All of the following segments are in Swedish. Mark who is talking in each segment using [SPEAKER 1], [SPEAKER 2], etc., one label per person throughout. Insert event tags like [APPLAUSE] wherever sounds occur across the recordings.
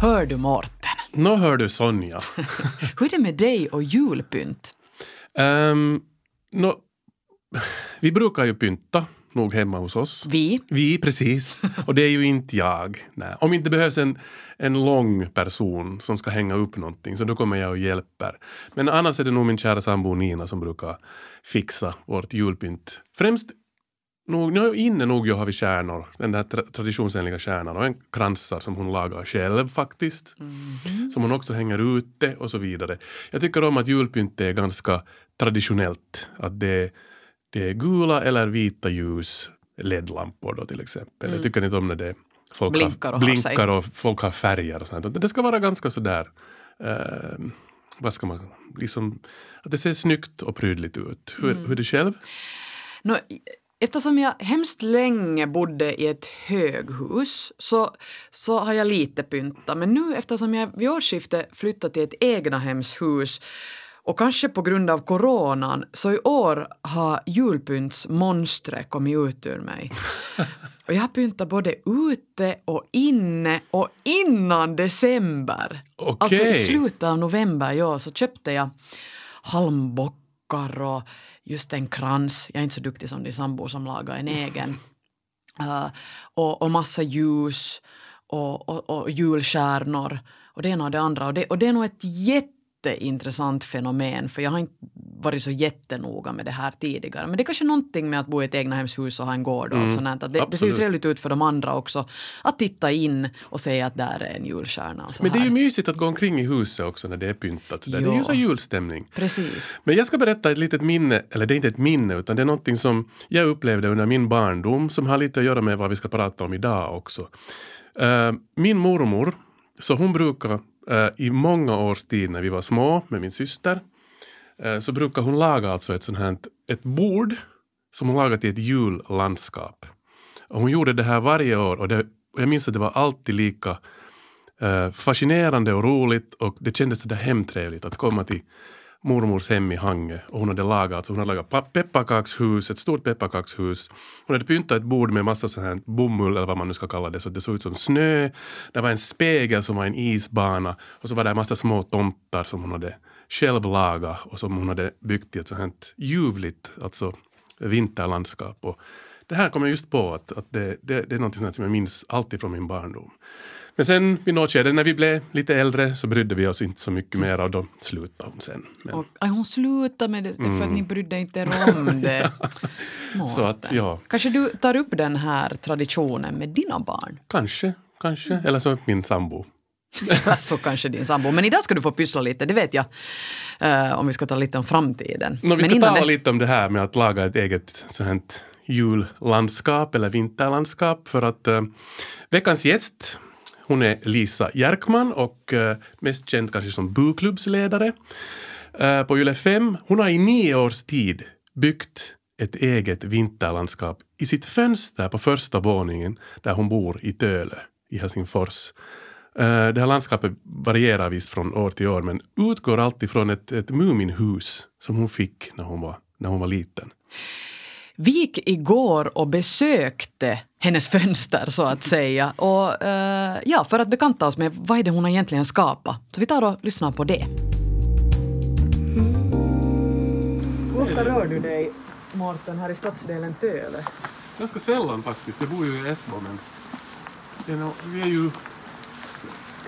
[SPEAKER 1] Hör du Mårten?
[SPEAKER 2] Nå hör du Sonja. [LAUGHS]
[SPEAKER 1] Hur är det med dig och julpynt?
[SPEAKER 2] Um, nå, vi brukar ju pynta nog hemma hos oss.
[SPEAKER 1] Vi?
[SPEAKER 2] Vi, precis. Och det är ju inte jag. Nej. Om inte behövs en, en lång person som ska hänga upp någonting så då kommer jag och hjälper. Men annars är det nog min kära sambo Nina som brukar fixa vårt julpynt. Främst nog, nu inne nog jag har vi stjärnor, den där tra traditionsenliga stjärnan och en kransar som hon lagar själv faktiskt. Mm. Som hon också hänger ute och så vidare. Jag tycker om att julpynt är ganska traditionellt. Att det, det är gula eller vita ljus, LED-lampor då till exempel. Mm. Jag tycker inte om när det folk blinkar och, blinkar och folk har färger och sånt. Det ska vara ganska sådär uh, vad ska man, liksom, att det ser snyggt och prydligt ut. Hur, mm. hur är det själv?
[SPEAKER 1] No, Eftersom jag hemskt länge bodde i ett höghus så, så har jag lite pynta. Men nu eftersom jag vid årsskiftet flyttade till ett egnahemshus och kanske på grund av coronan så i år har julpyntsmonstret kommit ut ur mig. [LAUGHS] Och jag har pyntat både ute och inne och innan december.
[SPEAKER 2] Okay.
[SPEAKER 1] Alltså i slutet av november år så köpte jag halmbockar och just en krans, jag är inte så duktig som din sambo som lagar en egen, uh, [LAUGHS] och, och massa ljus och, och, och julstjärnor. Och det ena och det andra. Och det, och det är nog ett jätte jätteintressant fenomen för jag har inte varit så jättenoga med det här tidigare. Men det är kanske någonting med att bo i ett egnahemshus och ha en gård och mm, sånt. Att det, det, ser ju trevligt ut för de andra också att titta in och se att där är en julstjärna.
[SPEAKER 2] Men det är ju mysigt att gå omkring i huset också när det är pyntat. Det är ju så julstämning.
[SPEAKER 1] Precis.
[SPEAKER 2] Men jag ska berätta ett litet minne, eller det är inte ett minne utan det är någonting som jag upplevde under min barndom som har lite att göra med vad vi ska prata om idag också. Uh, min mormor, så hon brukar Uh, I många års tid när vi var små med min syster Eh, så brukar hon laga alltså ett sånt här ett bord som hon lagat till ett jullandskap. Och hon gjorde det här varje år och, det, och jag minns att det var alltid lika eh, fascinerande och roligt och det kändes sådär hemtrevligt att komma till mormors hem i Hange och hon hade lagat, alltså hon hade lagat pepparkakshus, ett stort pepparkakshus. Hon hade pyntat ett bord med massa sån här bomull eller vad man nu ska kalla det så det såg ut som snö. Det var en spegel som var en isbana och så var det en massa små tomtar som hon hade själv lagat och som hon hade byggt i ett sånt här ljuvligt, alltså vinterlandskap. Och det här kom jag just på att, att det, det, det är något som jag minns alltid från min barndom. Men sen vid något skede när vi blev lite äldre så brydde vi oss inte så mycket mer och då slutade hon sen.
[SPEAKER 1] Men... Och, aj, hon slutade med det för mm. att ni brydde inte er om det. [LAUGHS]
[SPEAKER 2] så att, ja.
[SPEAKER 1] Kanske du tar upp den här traditionen med dina barn?
[SPEAKER 2] Kanske, kanske. Mm. Eller så min sambo. [LAUGHS]
[SPEAKER 1] så kanske din sambo. Men idag ska du få pyssla lite, det vet jag. Uh, om vi ska tala lite om framtiden.
[SPEAKER 2] No, vi ska tala det... lite om det här med att laga ett eget sånt jullandskap eller vinterlandskap för att uh, veckans gäst hon är Lisa Järkman och uh, mest känd kanske som buklubbsledare uh, eh, på Yle 5. Hon har i nio års tid byggt ett eget vinterlandskap i sitt fönster på första våningen där hon bor i Töle i Helsingfors. Det här landskapet varierar visst från år till år men utgår alltid från ett, ett Muminhus som hon fick när hon var, när hon var liten.
[SPEAKER 1] Vi gick igår och besökte hennes [LAUGHS] fönster så att säga. Och uh, ja, för att bekanta oss med vad är det hon egentligen skapat. Så vi tar och lyssnar på det. Hur ofta rör du dig, Mårten, här i stadsdelen Tölö?
[SPEAKER 2] Ganska sällan faktiskt. Jag bor ju i Esbo men vi är ju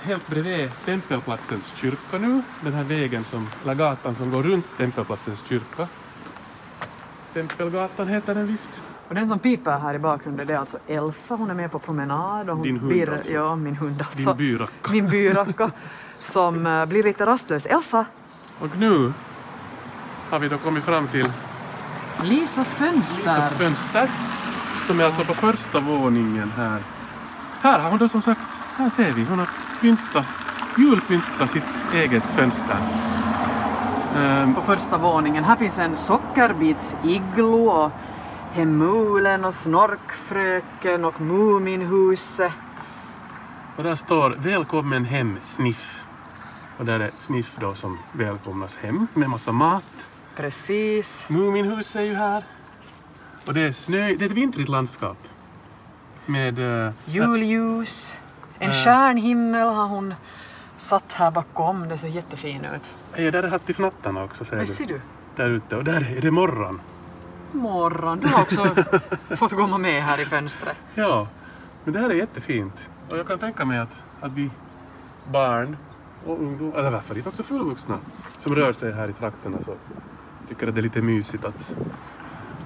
[SPEAKER 2] helt bredvid Tempelplatsens kyrka nu. Den här vägen som, eller gatan som går runt Tempelplatsens kyrka. Tempelgatan heter den visst.
[SPEAKER 1] Och den som piper här i bakgrunden det är alltså Elsa, hon är med på promenad. Och hon
[SPEAKER 2] Din hund blir, alltså?
[SPEAKER 1] Ja, min hund alltså.
[SPEAKER 2] Din byracka.
[SPEAKER 1] Min byracka som uh, blir lite rastlös. Elsa!
[SPEAKER 2] Och nu har vi då kommit fram till
[SPEAKER 1] Lisas fönster.
[SPEAKER 2] Lisas fönster. Som är alltså på första våningen här. Här har hon då som sagt, här ser vi, hon har pyntat, julpyntat sitt eget fönster.
[SPEAKER 1] Um, på första våningen. Här finns en sockerbits-iglo och Hemulen och Snorkfröken och Muminhuset.
[SPEAKER 2] Och där står Välkommen hem Sniff. Och där är Sniff då som välkomnas hem med massa mat.
[SPEAKER 1] Precis.
[SPEAKER 2] Muminhuset är ju här. Och det är snö, det är ett vintrigt landskap. Med... Uh,
[SPEAKER 1] Julljus. En stjärnhimmel har hon satt här bakom. Det ser jättefin ut.
[SPEAKER 2] Hej, där är hattifnattarna också ser du.
[SPEAKER 1] ser du?
[SPEAKER 2] Där ute. Och där är det morgon.
[SPEAKER 1] Morgon. Du har också [LAUGHS] fått komma med här i fönstret.
[SPEAKER 2] Ja, men det här är jättefint. Och jag kan tänka mig att, att de barn och ungdomar, eller varför inte också fullvuxna, som rör sig här i trakterna så tycker att det är lite mysigt att,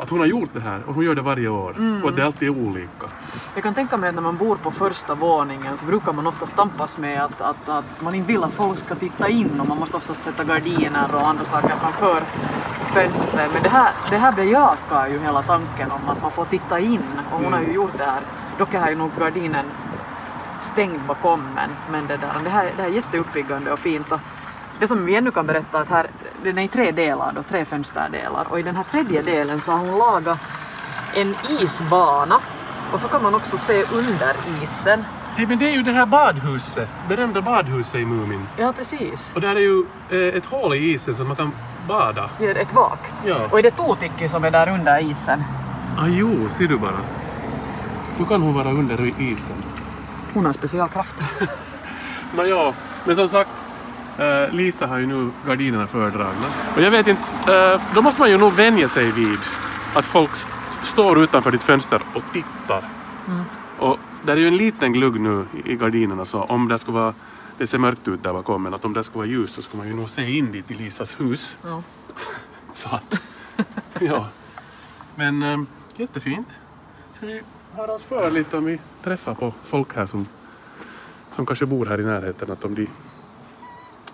[SPEAKER 2] att hon har gjort det här och hon gör det varje år och att det alltid är olika.
[SPEAKER 1] Jag kan tänka mig att när man bor på första våningen så brukar man ofta stampas med att, att, att man inte vill att folk ska titta in och man måste oftast sätta gardiner och andra saker framför fönstret. Men det här, det här bejakar ju hela tanken om att man får titta in och hon har ju gjort det här. Dock är ju nog gardinen stängd bakom men, men det, där, det, här, det här är jätteuppiggande och fint. Och det som vi ännu kan berätta att här, den är i tre delar, då, tre fönsterdelar och i den här tredje delen så har hon lagat en isbana och så kan man också se under isen.
[SPEAKER 2] Hej, men det är ju det här badhuset, berömda badhuset i Mumin.
[SPEAKER 1] Ja, precis.
[SPEAKER 2] Och där är ju eh, ett hål i isen så man kan bada.
[SPEAKER 1] Är ett vak.
[SPEAKER 2] Ja.
[SPEAKER 1] Och är det Totikki som är där under isen?
[SPEAKER 2] Ah, jo, ser du bara. Hur kan hon vara under isen?
[SPEAKER 1] Hon har specialkrafter. [LAUGHS]
[SPEAKER 2] Nåja, men som sagt, Lisa har ju nu gardinerna fördragna. Och jag vet inte, eh, då måste man ju nog vänja sig vid att folk st- står utanför ditt fönster och tittar. Och där är ju en liten glugg nu i- gardinerna så om det skulle vara, det ser mörkt ut där bakom, men att om det skulle vara ljus så skulle man ju nog se in dit i Lisas hus.
[SPEAKER 1] Ja. [LAUGHS]
[SPEAKER 2] Så att, ja. Men eh, jättefint. Ska vi höra oss för lite om vi träffar på folk här som, som kanske bor här i närheten, att om de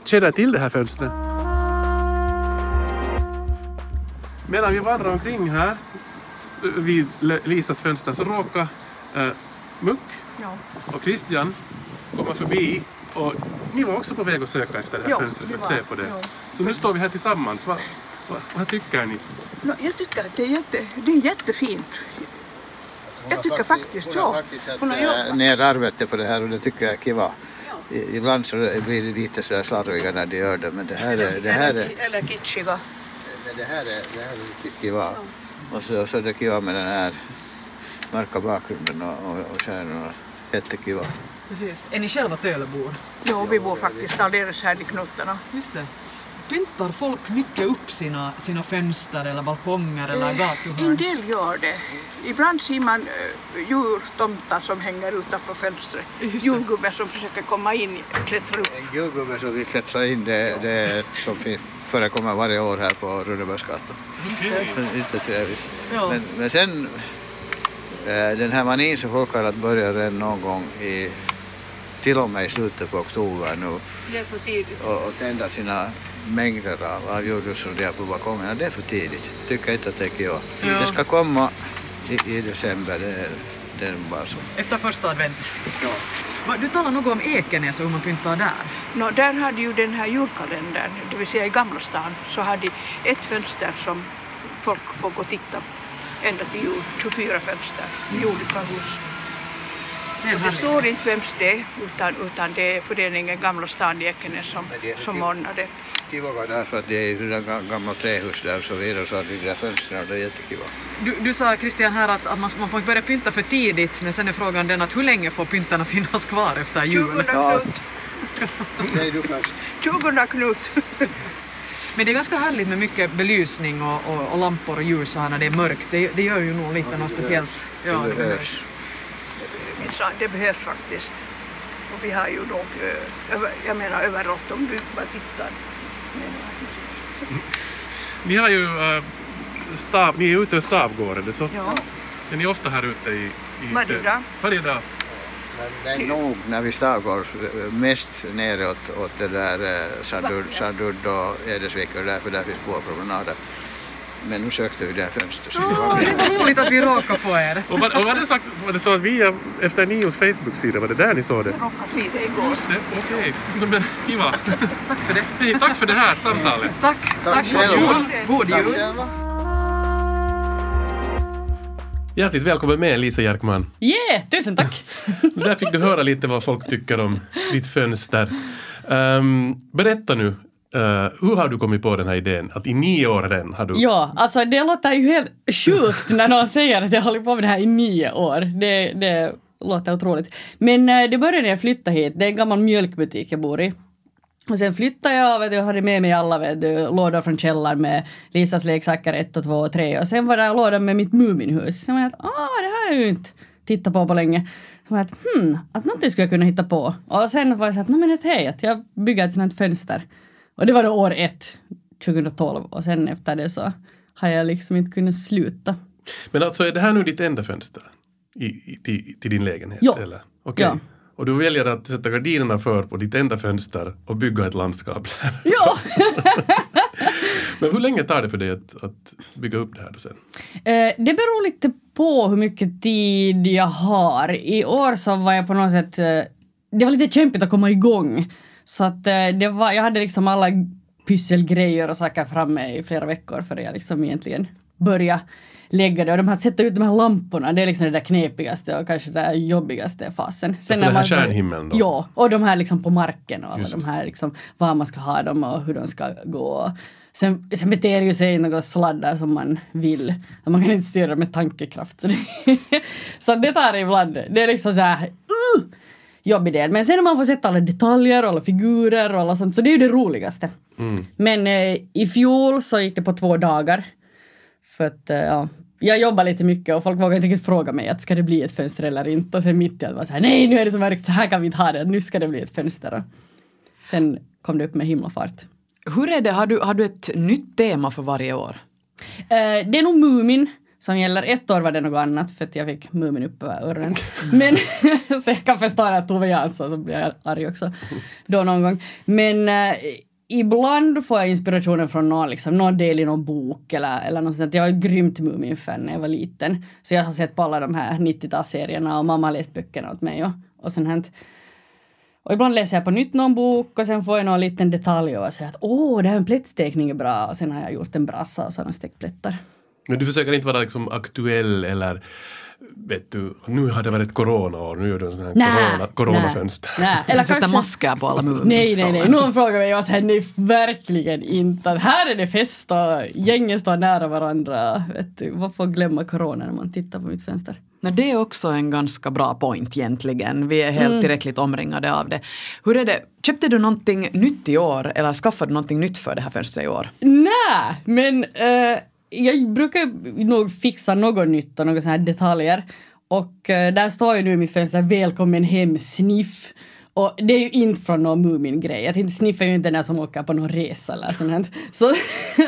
[SPEAKER 2] känner till det här fönstret. Medan vi vandrar omkring här eh, vid Lisas fönster så råkar eh, Muck
[SPEAKER 1] Ja.
[SPEAKER 2] och Christian komma förbi och ni var också på väg att söka efter det här
[SPEAKER 1] Ja,
[SPEAKER 2] fönstret för att se på det.
[SPEAKER 1] Ja.
[SPEAKER 2] Så nu står vi här tillsammans. Vad, vad, vad tycker ni?
[SPEAKER 3] No, jag tycker att det är, jätte, det är jättefint. Jag tycker faktiskt
[SPEAKER 4] faktiskt
[SPEAKER 3] Hon har
[SPEAKER 4] satt
[SPEAKER 3] jobbat.
[SPEAKER 4] ner arbetet på det här och det tycker jag är kiva. I- Ibland så blir det lite sådär slarviga när de gör det men det här är, det här är,
[SPEAKER 3] Eller, kitschiga.
[SPEAKER 4] men det här är, det här är riktigt kiva. Och så, och så är det kiva med den här mörka bakgrunden och, och, och stjärnorna. Jättekiva.
[SPEAKER 1] Precis. Är ni själva Tölebor?
[SPEAKER 3] Jo, vi bor faktiskt alldeles här i knuttarna.
[SPEAKER 1] Just det. Pyntar folk mycket upp sina, sina fönster eller balkonger eller
[SPEAKER 3] En
[SPEAKER 1] gatuhörn?
[SPEAKER 3] del gör det. Ibland ser man uh, jultomtar som hänger utanför fönstret. Julgubbar som försöker komma in klättra upp.
[SPEAKER 4] En julgubbe som vill klättra in det, det är som förekommer varje år här på Runebergsgatan. Inte trevligt.
[SPEAKER 1] Ja.
[SPEAKER 4] Men, men sen eh, den här manin som folk har att börja redan någon gång i till och med i slutet på oktober nu och, och tända sina mängder av, av julljus som de har på balkongerna. Det är för tidigt. Jag tycker inte att det är kiva.
[SPEAKER 1] Ja.
[SPEAKER 4] Det ska komma i, i december. Det är, det är bara så.
[SPEAKER 1] Efter första advent? Va, Du talar något om Ekenäs och hur man pyntar där.
[SPEAKER 3] No, där hade ju den här julkalendern, det vill säga i Gamla stan, så hade ett fönster som folk får gå och titta ända till jul. 24 fönster i olika hus.
[SPEAKER 1] Det är
[SPEAKER 3] Det
[SPEAKER 1] härligt.
[SPEAKER 3] står inte vems det är, utan, utan det är föreningen Gamla stan i Ekenäs som,
[SPEAKER 4] Men det är så
[SPEAKER 3] som ordnar det.
[SPEAKER 4] Kiva var därför att det är ju sådana ga- gamla trähus där och så vidare så att de där fönstren och det är jättekiva.
[SPEAKER 1] Du, du sa Christian här att, att man, man får inte börja pynta för tidigt men sen är frågan den att hur länge får pyntarna [LAUGHS] finnas kvar efter
[SPEAKER 3] 20
[SPEAKER 1] jul?
[SPEAKER 4] Ja.
[SPEAKER 3] knut, [LAUGHS]
[SPEAKER 4] Säg du först.
[SPEAKER 3] 20 knut. [LAUGHS]
[SPEAKER 1] Men det är ganska härligt med mycket belysning och, och, och lampor och ljus så här när det är mörkt. Det, det gör ju nog lite något speciellt. Ja,
[SPEAKER 4] det behövs.
[SPEAKER 3] Minsann, det behövs faktiskt. Och vi har ju nog, eh, jag menar överallt om du bara tittar. [LAUGHS]
[SPEAKER 2] Ni har ju äh, stav, ni är ute i Stavgården, det är så?
[SPEAKER 3] Ja,
[SPEAKER 2] Är ni ofta här ute i... i
[SPEAKER 3] Varje dag.
[SPEAKER 2] Varje dag?
[SPEAKER 4] Men, men nog när vi stavgår mest neråt åt det där eh, och Edesvik och där för där finns boapromenader. Men nu sökte vi det här fönstret. så det var-
[SPEAKER 1] roligt att vi råkade på er.
[SPEAKER 2] Och var, och var, det sagt, var det så att vi, efter Nios Facebook-sida, var det där ni såg det?
[SPEAKER 3] jag råkade se det igår.
[SPEAKER 2] Just det, okej. Men kiva.
[SPEAKER 1] Tack för det.
[SPEAKER 2] Hej, tack för det här samtalet.
[SPEAKER 1] Tack.
[SPEAKER 4] Tack själva.
[SPEAKER 1] God
[SPEAKER 4] Tack
[SPEAKER 1] jul.
[SPEAKER 4] själva.
[SPEAKER 2] Hjärtligt välkommen med Lisa Jerkman.
[SPEAKER 5] Yeah, tusen tack!
[SPEAKER 2] Där fick du höra lite vad folk tycker om ditt fönster. Ehm, berätta nu, Uh, hur har du kommit på den här idén? Att i nio år redan har du...
[SPEAKER 5] Ja, alltså det låter ju helt sjukt när någon säger att jag håller hållit på med det här i nio år. Det, det, låter otroligt. Men eh, det började när jag flyttade hit. Det är en gammal mjölkbutik jag bor i. Och sen flyttade jag vet du, och hade med mig alla vet du, lådor från källaren med Lisas leksaker 1 och 2 och 3 och sen var det lådan med mitt Muminhus. Sen var jag att ah, det här har jag ju inte tittat på på länge. Så jag att hmm, att någonting skulle jag kunna hitta på. Och sen var jag så att, nej men ett hej, att jag bygger ett sånt här fönster. Och det var då år ett, 2012 och sen efter det så har jag liksom inte kunnat sluta.
[SPEAKER 2] Men alltså är det här nu ditt enda fönster? I, i, till, till din lägenhet?
[SPEAKER 5] Ja.
[SPEAKER 2] Eller? Okej.
[SPEAKER 5] Ja.
[SPEAKER 2] Och du väljer att sätta gardinerna för på ditt enda fönster och bygga ett landskap.
[SPEAKER 5] Ja! [LAUGHS]
[SPEAKER 2] Men hur länge tar det för dig att, att bygga upp det här då sen?
[SPEAKER 5] Eh, det beror lite på hur mycket tid jag har. I år så var jag på något sätt... Eh, det var lite kämpigt att komma igång. Så att eh, det var, jag hade liksom alla pysselgrejer och saker framme i flera veckor för jag liksom egentligen började lägga det. Och de här, sätta ut de här lamporna, det är liksom det där knepigaste och kanske så jobbigaste fasen. Sen
[SPEAKER 2] Alltså den här stjärnhimlen då?
[SPEAKER 5] Ja, och de här liksom på marken och alla
[SPEAKER 2] Just.
[SPEAKER 5] de här liksom var man ska ha dem och hur de ska gå. Sen, sen beter ju sig några sladdar som man vill. Man kan inte styra med tankekraft. Så [LAUGHS] det, så det tar ibland, det är liksom så här uh, jobbig del. Men sen när man får sätta alla detaljer och alla figurer och alla sånt, så det är ju det roligaste.
[SPEAKER 2] Mm.
[SPEAKER 5] Men eh, i fjol så gick det på två dagar. För att eh, ja, jag jobbar lite mycket och folk vågar inte riktigt fråga mig att ska det bli ett fönster eller inte. Och sen mitt i allt var så här, nej nu är det så mörkt, så här kan vi inte ha det, nu ska det bli ett fönster. Och sen kom det upp med himlafart.
[SPEAKER 1] Hur är det, har du, har du ett nytt tema för varje år?
[SPEAKER 5] Eh, det är nog Mumin som gäller. Ett år var det något annat för att jag fick Mumin upp över öronen. [LAUGHS] Men [LAUGHS] så jag kan förstå att Tove Jansson så blir jag arg också då någon gång. Men eh, ibland får jag inspirationen från någon, liksom, någon del i någon bok eller, eller något sånt. Jag var grymt Mumin-fan när jag var liten. Så jag har sett på alla de här 90-talsserierna och mamma har läst böckerna åt mig och, och sånt här. Och ibland läser jag på nytt någon bok och sen får jag någon liten detalj och säger att åh, det här är en plättstekning är bra och sen har jag gjort en brassa och sådana stäckplättar.
[SPEAKER 2] Men du försöker inte vara liksom aktuell eller vet du, nu har det varit coronaår, nu gör du en sån här corona, coronafönster.
[SPEAKER 5] Nej,
[SPEAKER 1] Eller
[SPEAKER 5] eller
[SPEAKER 1] sätta masker på alla mun.
[SPEAKER 5] Nej, nej, nej. Någon frågar mig och säger nej, verkligen inte. Här är det fest och gängen står nära varandra. Vet du, varför glömma corona när man tittar på mitt fönster?
[SPEAKER 1] Men det är också en ganska bra point egentligen. Vi är helt tillräckligt omringade av det. Hur är det, köpte du någonting nytt i år eller skaffade du någonting nytt för det här fönstret i år?
[SPEAKER 5] Nej, men eh, jag brukar nog fixa något nytt och några sådana här detaljer. Och eh, där står ju nu i mitt fönster Välkommen hem Sniff. Och det är ju inte från någon Mumin-grej. Sniff är ju inte den som åker på någon resa eller sånt. Så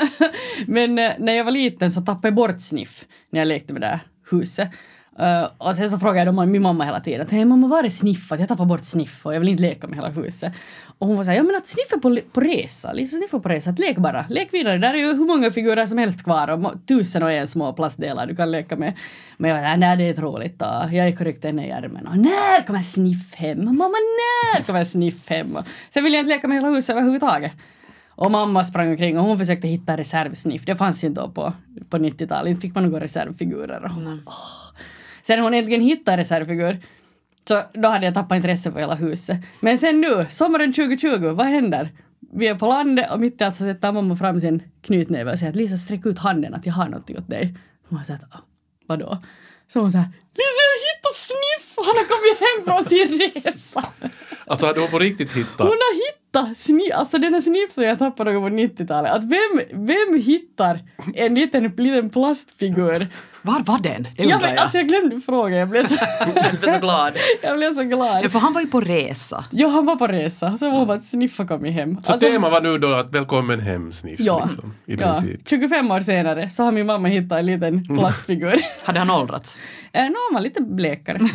[SPEAKER 5] [LAUGHS] Men eh, när jag var liten så tappade jag bort Sniff när jag lekte med det här huset. Eh, och sen så frågade jag då min mamma hela tiden att hej mamma var är Sniff? Att jag tappade bort Sniff och jag vill inte leka med hela huset. Och hon var såhär, ja men att Sniff är på, på resa, Lisa Sniff är på resa, att lek bara, lek vidare, där är ju hur många figurer som helst kvar och tusen och en små plastdelar du kan leka med. Men jag var nej det är tråkigt och jag gick och ryckte henne i armen och när kommer Sniff hem? Mamma när kommer Sniff hem? Och Sen ville jag inte leka med hela huset överhuvudtaget. Och mamma sprang omkring och hon försökte hitta reservsniff. Det fanns inte då på, på 90-talet. Inte fick man några reservfigurer. Och hon bara, "Åh." Sen hon äntligen hittade reservfigur så då hade jag tappat intresse för hela huset. Men sen nu, sommaren 2020, vad händer? Vi är på landet och mitt i allt så sätter mamma fram sin knytnäve och säger att Lisa sträck ut handen att jag har någonting åt dig. Hon har sagt, "Ah, vadå? Så hon säger Lisa jag hittat Sniff! Han har kommit hem från sin resa!
[SPEAKER 2] Alltså har du på riktigt hittat?
[SPEAKER 5] Hon har hittat Sniff, alltså den här Sniff som jag tappade någon på 90-talet. Att vem, vem hittar en liten, liten plastfigur?
[SPEAKER 1] Var var den? Det undrar
[SPEAKER 5] men,
[SPEAKER 1] jag.
[SPEAKER 5] alltså jag glömde fråga, jag blev så,
[SPEAKER 1] jag blev så glad. [LAUGHS]
[SPEAKER 5] jag blev så glad.
[SPEAKER 1] Ja, för han var ju på resa.
[SPEAKER 5] Jo, han var på resa, så var bara att Sniff har kommit hem.
[SPEAKER 2] Så
[SPEAKER 5] Alltså,
[SPEAKER 2] temat var nu då att välkommen hem Sniff.
[SPEAKER 5] Ja,
[SPEAKER 2] Liksom, i
[SPEAKER 5] ja,
[SPEAKER 2] princip.
[SPEAKER 5] 25 år senare så har min mamma hittat en liten plastfigur. [LAUGHS]
[SPEAKER 1] Hade han åldrats?
[SPEAKER 5] eh, nu har man lite blekare. [LAUGHS]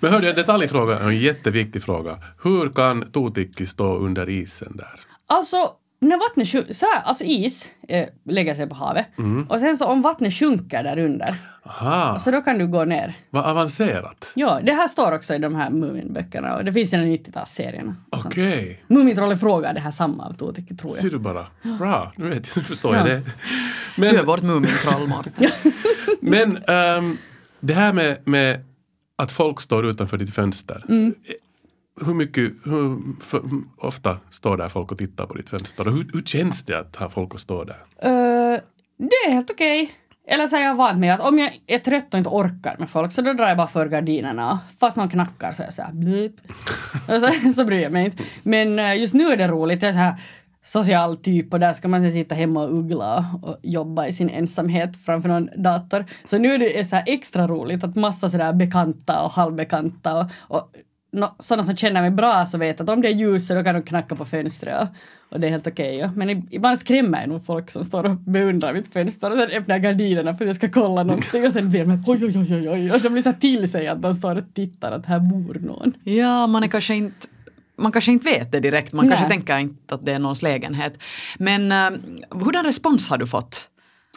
[SPEAKER 2] Men hörde en detaljfråga, en jätteviktig fråga. Hur kan Totikki stå under isen där?
[SPEAKER 5] Alltså, när vattnet sjunker, så här, alltså is eh, lägger sig på havet. Och sen så om vattnet sjunker där under,
[SPEAKER 2] Aha,
[SPEAKER 5] så då kan du gå ner.
[SPEAKER 2] vad avancerat.
[SPEAKER 5] Ja, det här står också i de här Muminböckerna och det finns i de 90-talsserierna. och sånt.
[SPEAKER 2] Okej,
[SPEAKER 5] Mumintrollen frågar det här samma av Totikki tror
[SPEAKER 2] ser
[SPEAKER 5] jag.
[SPEAKER 2] du bara. Bra, nu, vet jag, nu förstår
[SPEAKER 5] Ja.
[SPEAKER 2] jag det.
[SPEAKER 1] Du är
[SPEAKER 2] Men,
[SPEAKER 1] vårt Mumintroll, [LAUGHS]
[SPEAKER 2] men ehm, det här med, med att folk står utanför ditt fönster.
[SPEAKER 5] Mm.
[SPEAKER 2] Hur mycket, hur, för, ofta står där folk och tittar på ditt fönster? Hur, hur känns det att ha folk att stå där?
[SPEAKER 5] Uh, det är helt okej. Eller så är jag vant med att om jag är trött och inte orkar med folk så då drar jag bara för gardinerna. Fast någon knackar så är jag såhär blip. [LAUGHS] Så, så bryr jag mig inte. Men eh, just nu är det roligt. Jag är så här social typ och där ska man sitta hemma och uggla och jobba i sin ensamhet framför någon dator. Så nu är det så här extra roligt att massa sådär bekanta och halvbekanta och, och no, sådana som känner mig bra så vet att om det är ljus så då kan de knacka på fönstret och, det är helt okej. ja. Men ibland skrämmer jag nog folk som står och beundrar mitt fönster och sen öppnar jag gardinerna för att jag ska kolla någonting och sen blir de oj oj oj oj oj och de blir så till sig att de står och tittar att här bor någon.
[SPEAKER 1] Ja, man är kanske inte man kanske inte vet det direkt, man
[SPEAKER 5] Nej.
[SPEAKER 1] kanske tänker inte att det är någons lägenhet. Men uh, hurdan respons har du fått?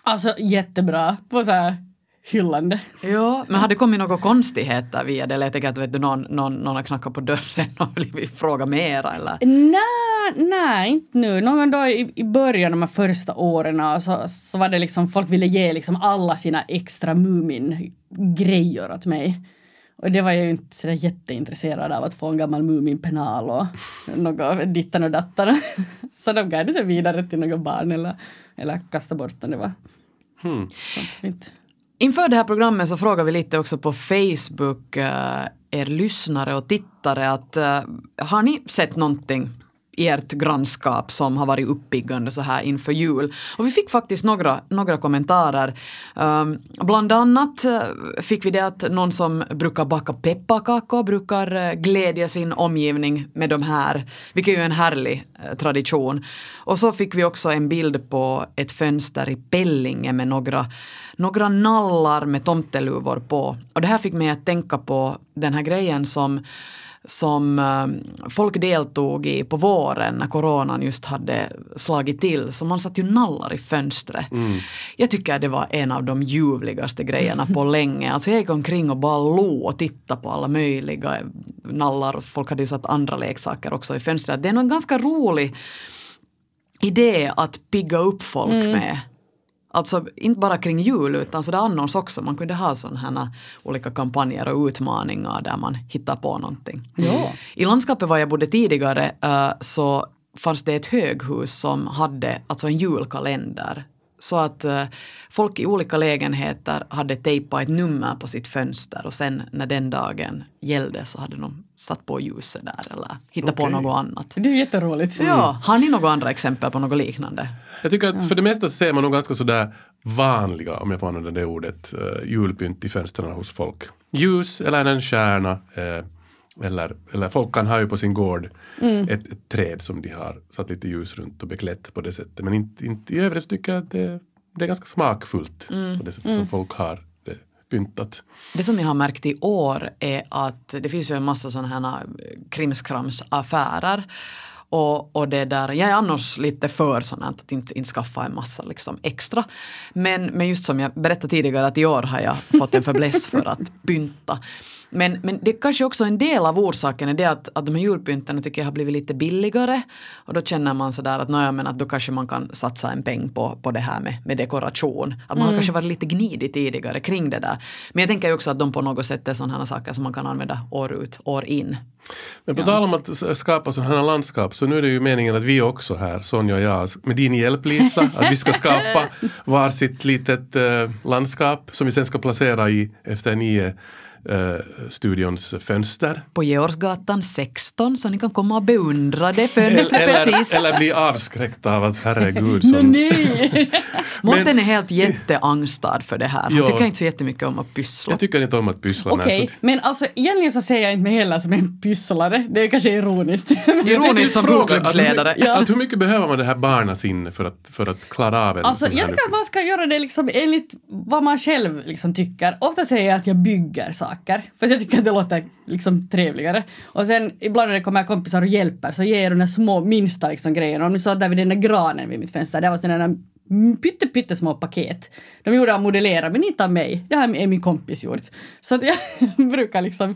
[SPEAKER 5] Alltså jättebra på så här hyllande.
[SPEAKER 1] Ja, men har det kommit några konstigheter via det? Eller jag tänker att vet du, någon, någon, någon har knackat på dörren och blivit fråga mera eller?
[SPEAKER 5] Nej, nej, inte nu. Någon då i, i början, de här första åren, så, så var det liksom, folk ville ge liksom alla sina extra Mumin-grejer åt mig. Och det var jag ju inte sådär jätteintresserad av att få en gammal Mumin-penal och något dittan och dattan. [LAUGHS] Så de gav det sig vidare till något barn eller, eller kastade bort om det var
[SPEAKER 2] Hmm.
[SPEAKER 5] sånt inte...
[SPEAKER 1] Inför det här programmet så frågar vi lite också på Facebook eh, er lyssnare och tittare att eh, har ni sett någonting? Ert grannskap som har varit uppiggande så här inför jul. Och vi fick faktiskt några, några kommentarer. Um, bland annat eh, fick vi det att någon som brukar baka pepparkakor brukar eh, glädja sin omgivning med de här, vilket ju är en härlig eh, tradition. Och så fick vi också en bild på ett fönster i Pellinge med några några nallar med tomteluvor på. Och det här fick mig att tänka på den här grejen som som eh, folk deltog i på våren när coronan just hade slagit till. Så man satt ju nallar i fönstret. Jag tycker det var en av de ljuvligaste grejerna på [LAUGHS] länge. Alltså jag gick omkring och bara låg och tittade på alla möjliga nallar. Folk hade ju satt andra leksaker också i fönstret. Det är nog en ganska rolig idé att pigga upp folk med. Alltså inte bara kring jul utan så det annars också. Man kunde ha sådana här olika kampanjer och utmaningar där man hittar på någonting.
[SPEAKER 5] Ja.
[SPEAKER 1] I landskapet var jag bodde tidigare eh, så fanns det ett höghus som hade alltså en julkalender. Så att eh, folk i olika lägenheter hade tejpat ett nummer på sitt fönster och sen när den dagen gällde så hade de satt på ljuset där eller hittat på
[SPEAKER 2] Okej.
[SPEAKER 1] något annat.
[SPEAKER 5] Det är jätteroligt.
[SPEAKER 1] Ja, har ni några andra exempel på något liknande?
[SPEAKER 2] Jag tycker att för det mesta ser man nog ganska sådär vanliga, om jag får använda det ordet, uh, julpynt i fönstren hos folk. Ljus eller en stjärna. eh, eller, eller folk kan ha ju på sin gård ett, ett träd som de har satt lite ljus runt och beklätt på det sättet. Men inte, inte i övrigt tycker jag att det, det är ganska smakfullt på det sättet som folk har det pyntat.
[SPEAKER 1] Det som jag har märkt i år är att det finns ju en massa sådana här krimskramsaffärer. Och, och det där, jag är annars lite för sånt att inte, inte skaffa en massa liksom extra. Men, men just som jag berättade tidigare att i år har jag fått en fäbless för att [LAUGHS] pynta. Men, men det kanske också en del av orsaken är det att, att de här julpyntarna tycker jag har blivit lite billigare. Och då känner man sådär att, nåja, men att då kanske man kan satsa en peng på, på det här med, med dekoration. Att man har kanske varit lite gnidig tidigare kring det där. Men jag tänker ju också att de på något sätt är sådana här saker som man kan använda år ut, år in.
[SPEAKER 2] Men på tal om att skapa sådana här landskap så nu är det ju meningen att vi också här, Sonja och jag, med din hjälp Lisa, att vi ska skapa [LAUGHS] varsitt litet eh, landskap som vi sen ska placera i efter nio eh, studions fönster.
[SPEAKER 1] På Georgsgatan 16 så ni kan komma och beundra det fönstret
[SPEAKER 2] eller,
[SPEAKER 1] precis.
[SPEAKER 2] eller bli avskräckta av att herregud som...
[SPEAKER 5] nej! [LAUGHS]
[SPEAKER 1] Mårten är helt jätteangstad för det här. Han
[SPEAKER 2] Ja.
[SPEAKER 1] tycker inte så jättemycket om att pyssla.
[SPEAKER 2] Jag tycker inte om att pyssla.
[SPEAKER 5] Okej,
[SPEAKER 2] så att-
[SPEAKER 5] men alltså egentligen så ser jag inte mig heller som en pysslare. Det är kanske ironiskt. [LAUGHS]
[SPEAKER 1] Ironiskt som bokklubbsledare.
[SPEAKER 2] Att, hur- att hur mycket behöver man det här barnasinne för att, för att klara av en
[SPEAKER 5] Alltså jag tycker att man ska göra det liksom enligt vad man själv liksom tycker. Ofta säger jag att jag bygger saker, för jag tycker att det låter liksom trevligare. Och sen ibland när det kommer kompisar och hjälper så ger jag de där små minsta liksom grejerna. Om ni såg där vid den där granen vid mitt fönster, det var sådana där pytte, pyttesmå paket. De gjorde av modellera, men inte av mig. Det här är min kompis gjort. Så att jag [LAUGHS] brukar liksom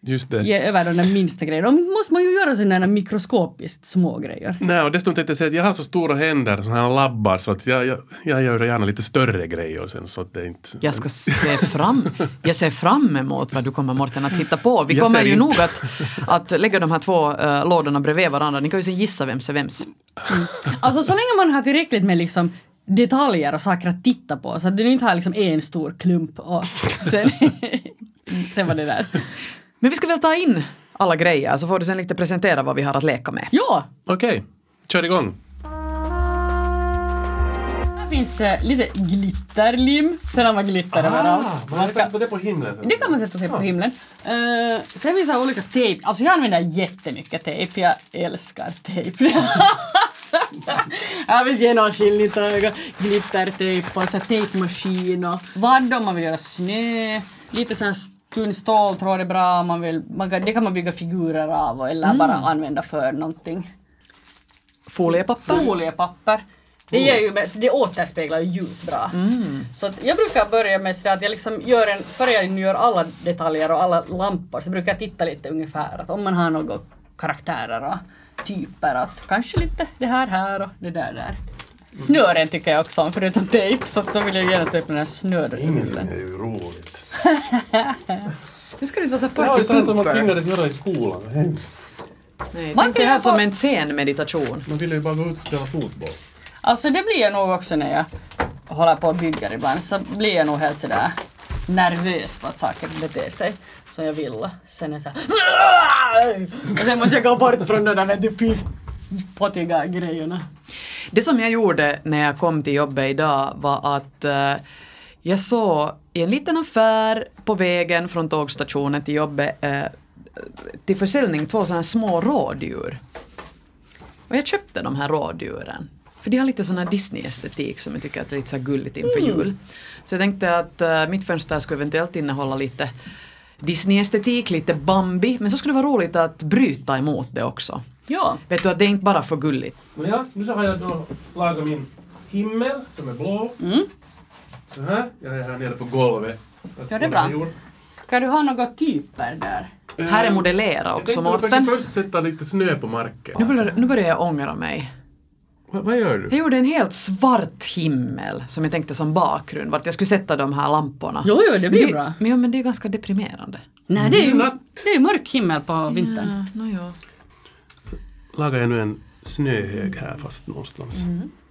[SPEAKER 2] Just det.
[SPEAKER 5] ge över de där minsta grejerna. Då måste man ju göra sådana mikroskopiskt små grejer.
[SPEAKER 2] Nej, och dessutom tänkte jag säga att jag har så stora händer, sådana här labbar, så att jag, jag, jag gör gärna lite större grejer sen så att det inte...
[SPEAKER 1] Jag ska se fram, jag ser fram emot vad du kommer Morten att hitta på. Vi
[SPEAKER 2] Jag
[SPEAKER 1] kommer ju
[SPEAKER 2] inte.
[SPEAKER 1] nog att, att lägga de här två uh, lådorna bredvid varandra. Ni kan ju sen gissa vem är vems.
[SPEAKER 5] Alltså så länge man har tillräckligt med liksom detaljer och saker att titta på så att du inte har liksom en stor klump och [LAUGHS] sen, sen var det där.
[SPEAKER 1] Men vi ska väl ta in alla grejer så får du sen lite presentera vad vi har att leka med.
[SPEAKER 5] Ja,
[SPEAKER 2] Okej, kör igång.
[SPEAKER 5] här finns eh, lite glitterlim. Sen har man glitter överallt.
[SPEAKER 2] man ska... det på himlen sen.
[SPEAKER 5] Det kan man sätta sig på himlen. Uh, sen finns det olika tejp. Alltså jag använder jättemycket tejp. Jag älskar tejp. Här finns genomskinligt glittertejp och så tejpmaskin och vadd om man vill göra snö. Lite så här tunn ståltråd är bra. Man vill, man kan, det kan man bygga figurer av och- eller bara använda för någonting.
[SPEAKER 1] Foliepapper.
[SPEAKER 5] Foliepapper. Det, ger ju, det återspeglar ju ljus bra. Så att jag brukar börja med så att jag liksom gör en, före jag gör alla detaljer och alla lampor så brukar jag titta lite ungefär att om man har några karaktärer och typer att kanske lite det här här och det där där. Snören tycker jag också om förutom tejp så att då vill jag gärna ta upp den här
[SPEAKER 2] Ingenting
[SPEAKER 5] snörullen.
[SPEAKER 2] är ju roligt. [LAUGHS] ju sånt som man tvingades göra i skolan.
[SPEAKER 1] Nej,
[SPEAKER 5] Man
[SPEAKER 1] det här
[SPEAKER 5] göra
[SPEAKER 1] som
[SPEAKER 5] på-
[SPEAKER 1] en scenmeditation.
[SPEAKER 2] Man ville ju bara gå ut och spela fotboll.
[SPEAKER 5] Alltså det blir jag nog också när jag håller på och bygger ibland så blir jag nog helt sådär nervös på att saker beter sig som jag vill. Sen är jag såhär och sen måste jag gå bort från de där pyspottiga grejerna.
[SPEAKER 1] Det som jag gjorde när jag kom till jobbet idag var att eh, jag såg i en liten affär på vägen från tågstationen till jobbet eh, till försäljning två sådana här små rådjur. Och jag köpte de här rådjuren. För de har lite sån här Disney-estetik som jag tycker att är lite så gulligt inför jul. Så jag tänkte att eh, mitt fönster skulle eventuellt innehålla lite Disney-estetik, lite Bambi, men så skulle det vara roligt att bryta emot det också.
[SPEAKER 5] Ja.
[SPEAKER 1] Vet du att det är inte bara för gulligt.
[SPEAKER 2] Ja, nu så har jag då lagat min himmel som är blå.
[SPEAKER 5] Mm.
[SPEAKER 2] Så här. Jag är här nere på golvet.
[SPEAKER 5] Ja, det är bra. Ska du ha några typer där?
[SPEAKER 1] Här är modellera
[SPEAKER 2] Jag
[SPEAKER 1] också,
[SPEAKER 2] tänkte nog kanske
[SPEAKER 1] Mårten.
[SPEAKER 2] först sätta lite snö på marken.
[SPEAKER 1] Nu börjar, nu börjar jag ångra mig.
[SPEAKER 2] Va, vad gör
[SPEAKER 1] Jag
[SPEAKER 2] du?
[SPEAKER 1] gjorde en helt svart himmel som jag tänkte som bakgrund, vart jag skulle sätta de här lamporna.
[SPEAKER 5] Jo, jo, det
[SPEAKER 1] Men
[SPEAKER 5] blir
[SPEAKER 1] det,
[SPEAKER 5] bra.
[SPEAKER 1] Men, ja, men det är ganska deprimerande.
[SPEAKER 5] Nej, det är ju
[SPEAKER 2] Natt.
[SPEAKER 5] det är mörk himmel på vintern.
[SPEAKER 1] Ja, no, ja.
[SPEAKER 2] Lagar jag nu en snöhög här fast någonstans.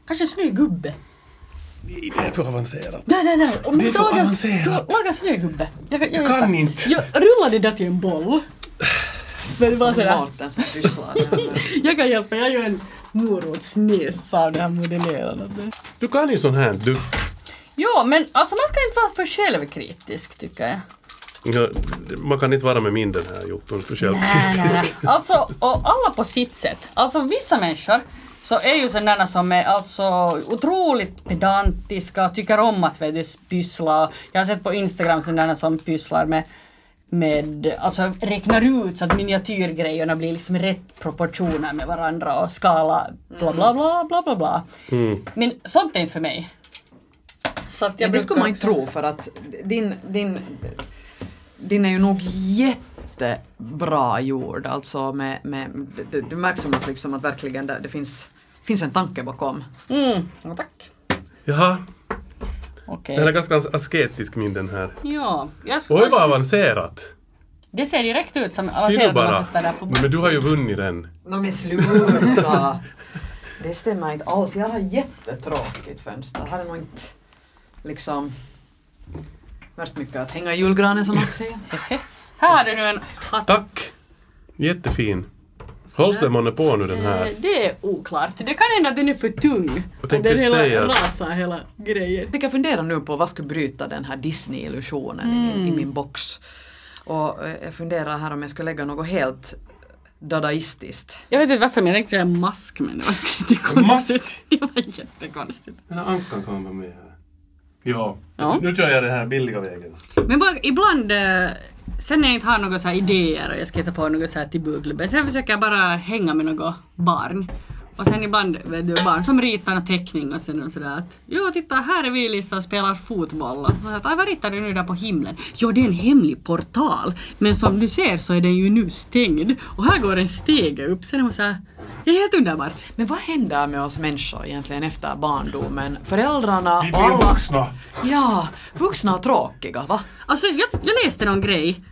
[SPEAKER 5] Kanske snögubbe?
[SPEAKER 2] Nej, det är för avancerat.
[SPEAKER 5] Nej, nej, nej. Om
[SPEAKER 2] Det
[SPEAKER 5] du
[SPEAKER 2] är för avancerat.
[SPEAKER 5] du lagar snögubbe. Jag, jag,
[SPEAKER 2] Jag kan
[SPEAKER 5] hjälper.
[SPEAKER 2] inte.
[SPEAKER 5] Jag rullar det där till en boll. Men det var
[SPEAKER 1] Som
[SPEAKER 5] sådär.
[SPEAKER 1] Mårten som pysslar. [LAUGHS]
[SPEAKER 5] Jag kan hjälpa, jag gör en morotsnäsa av det här modellerandet.
[SPEAKER 2] Du kan ju sån här. Du,
[SPEAKER 5] Ja, men alltså man ska inte vara för självkritisk tycker jag.
[SPEAKER 2] ja, man kan inte vara med min den här jotton för
[SPEAKER 5] Nej, nej,
[SPEAKER 2] självkritisk.
[SPEAKER 5] nej. Alltså, och alla på sitt sätt. Alltså vissa människor så är ju sådana som är alltså otroligt pedantiska, tycker om att vet du, pyssla. Jag har sett på Instagram sådana som pysslar med med, alltså räknar ut så att miniatyrgrejerna blir liksom rätt proportioner med varandra och skala bla bla bla bla bla bla.
[SPEAKER 2] Mm.
[SPEAKER 5] Men sånt är inte för mig. Så att jag
[SPEAKER 1] Ja, det skulle man inte tro för att din, din, din är ju nog jättebra gjord. Alltså med, med, det, det märks som att, liksom att verkligen det, det finns, finns en tanke bakom.
[SPEAKER 5] Mm, ja, tack.
[SPEAKER 2] Jaha,
[SPEAKER 5] Okej.
[SPEAKER 2] den är ganska asketisk min den här.
[SPEAKER 5] Ja, jag skulle
[SPEAKER 2] Oj vad avancerat!
[SPEAKER 5] Det ser direkt ut som
[SPEAKER 2] Ser
[SPEAKER 5] avancerat när man
[SPEAKER 2] bara?
[SPEAKER 5] sätter det på
[SPEAKER 2] Men du har ju vunnit den.
[SPEAKER 1] No, men sluta! Det stämmer inte alls. Jag har jättetråkigt fönster. Här är nog inte liksom värst mycket att hänga i julgranen som man ska säga. [LAUGHS]
[SPEAKER 5] Här har du nu en hatt.
[SPEAKER 2] Tack! Jättefin. Hålls den månne på nu den här?
[SPEAKER 5] Eh, Det är oklart. Det kan hända att den är för tung. Att den hela
[SPEAKER 2] säga-
[SPEAKER 5] rasar hela grejen.
[SPEAKER 1] Jag tycker fundera nu på vad skulle bryta den här Disney-illusionen i, min, i min box. Och eh, jag funderar här om jag skulle lägga något helt dadaistiskt.
[SPEAKER 5] Jag vet inte varför men jag tänkte säga mask men det var [LAUGHS] jättekonstigt. [LAUGHS] Det var jättekonstigt.
[SPEAKER 2] Den här ankan kan vara med här. Ja.
[SPEAKER 5] Ja.
[SPEAKER 2] Nu kör jag den här billiga vägen.
[SPEAKER 5] Men bara ibland, eh, sen när jag inte har några så idéer och jag ska hitta på något så här till bokklubben, sen försöker jag bara hänga med något barn. Och sen ibland, vet du, barn som ritar en teckning och sen sådär att Jo, titta här är vi Lisa och spelar fotboll. Och så att, "Aj, vad ritar du nu där på himlen? Jo, det är en hemlig portal. Men som du ser så är den ju nu stängd. Och här går en stege upp. Sen är hon såhär, det är helt underbart.
[SPEAKER 1] Men vad händer med oss människor egentligen efter barndomen? Föräldrarna
[SPEAKER 2] Vi
[SPEAKER 1] och
[SPEAKER 2] blir
[SPEAKER 1] alla...
[SPEAKER 2] vuxna.
[SPEAKER 1] Ja, vuxna och tråkiga va?
[SPEAKER 5] Alltså jag, jag läste någon grej,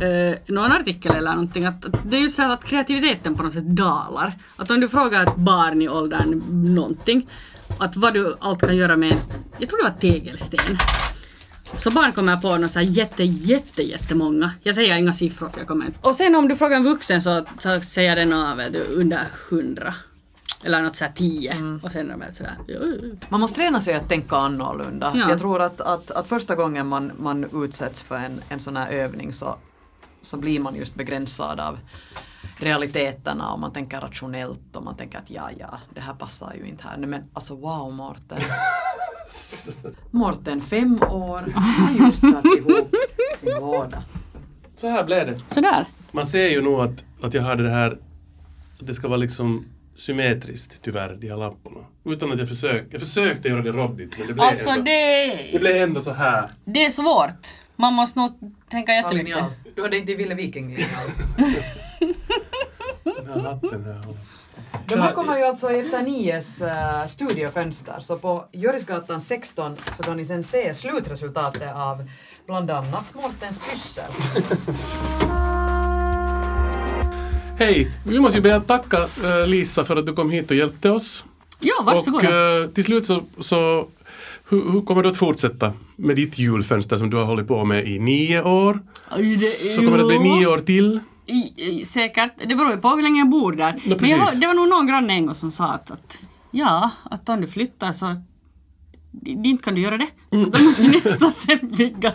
[SPEAKER 5] eh, någon artikel eller någonting, att, att det är ju så här att kreativiteten på något sätt dalar. Att om du frågar ett barn i åldern någonting att vad du allt kan göra med, jag tror det var tegelsten. Så barn kommer på något så här jätte, jätte, jättemånga. Jag säger inga siffror för jag kommer inte. Och sen om du frågar en vuxen så, så säger den av du, under hundra. Eller något så här tio. Och sen är de sådär...
[SPEAKER 1] Man måste träna sig att tänka annorlunda.
[SPEAKER 5] Ja.
[SPEAKER 1] Jag tror att, att, att första gången man, man utsätts för en, en sån här övning så, så blir man just begränsad av realiteterna och man tänker rationellt och man tänker att ja, ja, det här passar ju inte här. Nej, men alltså wow, Mårten. [LAUGHS] Mårten, fem år, har just satt ihop sin vardag.
[SPEAKER 2] Så här blev det.
[SPEAKER 5] Sådär.
[SPEAKER 2] Man ser ju nog att, att jag har det här, att det ska vara liksom symmetriskt tyvärr, de här lapparna. Utan att jag försökte, jag försökte göra det roddigt men det blev,
[SPEAKER 5] Alltså
[SPEAKER 2] ändå,
[SPEAKER 5] det,
[SPEAKER 2] det blev ändå så här.
[SPEAKER 5] det är svårt. Man måste nog tänka jättemycket.
[SPEAKER 1] Linjal. Du hade inte Ville Viking-linjal.
[SPEAKER 2] Den här hatten här.
[SPEAKER 1] De här kommer ju alltså efter Nies uh, studiofönster, så på Jorisgatan 16 så kan ni sen se slutresultatet av bland annat Mårtens pyssel.
[SPEAKER 2] Hej! Vi måste ju börja tacka eh, Lisa för att du kom hit och hjälpte oss.
[SPEAKER 5] Ja, varsågoda.
[SPEAKER 2] Och eh, till slut så, så hur, hur kommer du att fortsätta med ditt julfönster som du har hållit på med i nio år? Så kommer det att bli nio år till.
[SPEAKER 5] I, säkert. Det beror ju på hur länge jag bor där. Men jag det var nog någon granne en gång som sa att, att ja, att om du flyttar så inte kan du göra det.
[SPEAKER 2] Mm.
[SPEAKER 5] Då måste du nästan [LAUGHS] sen bygga.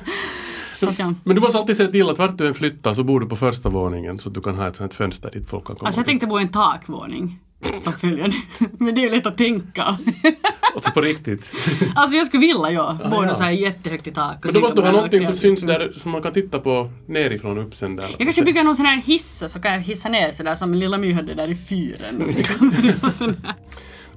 [SPEAKER 5] Så att, ja.
[SPEAKER 2] Men du måste alltid se till att vart du än flyttar så bor du på första våningen så att du kan ha ett sånt fönster dit folk kan komma.
[SPEAKER 5] Alltså jag tänkte bo i en takvåning. Som. [LAUGHS] Men det är ju lätt att tänka. [LAUGHS]
[SPEAKER 2] Alltså på riktigt.
[SPEAKER 5] Alltså jag skulle vilja ja, bo
[SPEAKER 2] ja.
[SPEAKER 5] så här jättehögt i tak.
[SPEAKER 2] Men då måste du ha någonting som syns där som man kan titta på nerifrån upp sen där.
[SPEAKER 5] Jag kanske bygger någon sån här hiss så kan jag hissa ner sådär som Lilla My hade där i fyren. [LAUGHS]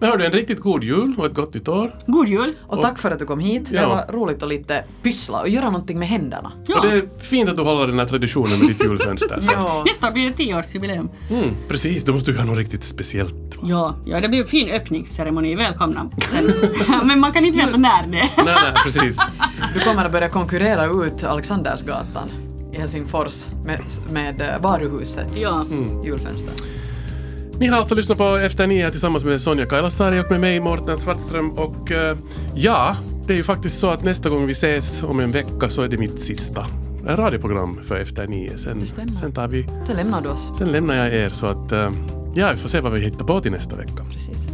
[SPEAKER 2] Men hördu, en riktigt god jul och ett gott nytt år.
[SPEAKER 5] God jul!
[SPEAKER 1] Och tack för att du kom hit. Det
[SPEAKER 2] Ja.
[SPEAKER 1] var roligt att lite pyssla och göra någonting med händerna.
[SPEAKER 5] Ja.
[SPEAKER 2] Och det är fint att du håller den här traditionen med ditt julfönster. [LAUGHS]
[SPEAKER 1] Ja.
[SPEAKER 5] Nästa blir det tioårsjubileum.
[SPEAKER 2] Mm, precis, då måste du göra något riktigt speciellt. Va?
[SPEAKER 5] Ja, ja, det blir en fin öppningsceremoni. Välkomna. Sen, [LAUGHS] men man kan inte veta när det är.
[SPEAKER 2] Nej, nej, precis.
[SPEAKER 1] Du kommer att börja konkurrera ut Alexandersgatan i Helsingfors med, med eh, varuhuset
[SPEAKER 5] Ja.
[SPEAKER 1] julfönster.
[SPEAKER 2] Ni har alltså lyssnat på Efter nio tillsammans med Sonja Kailasari och med mig Mårten Svartström och eh, ja, det är ju faktiskt så att nästa gång vi ses om en vecka så är det mitt sista radioprogram för Efter nio. Sen, sen, tar vi,
[SPEAKER 1] Så lämnar du oss.
[SPEAKER 2] sen lämnar jag er så att eh, ja, vi får se vad vi hittar på till nästa vecka.
[SPEAKER 1] Precis.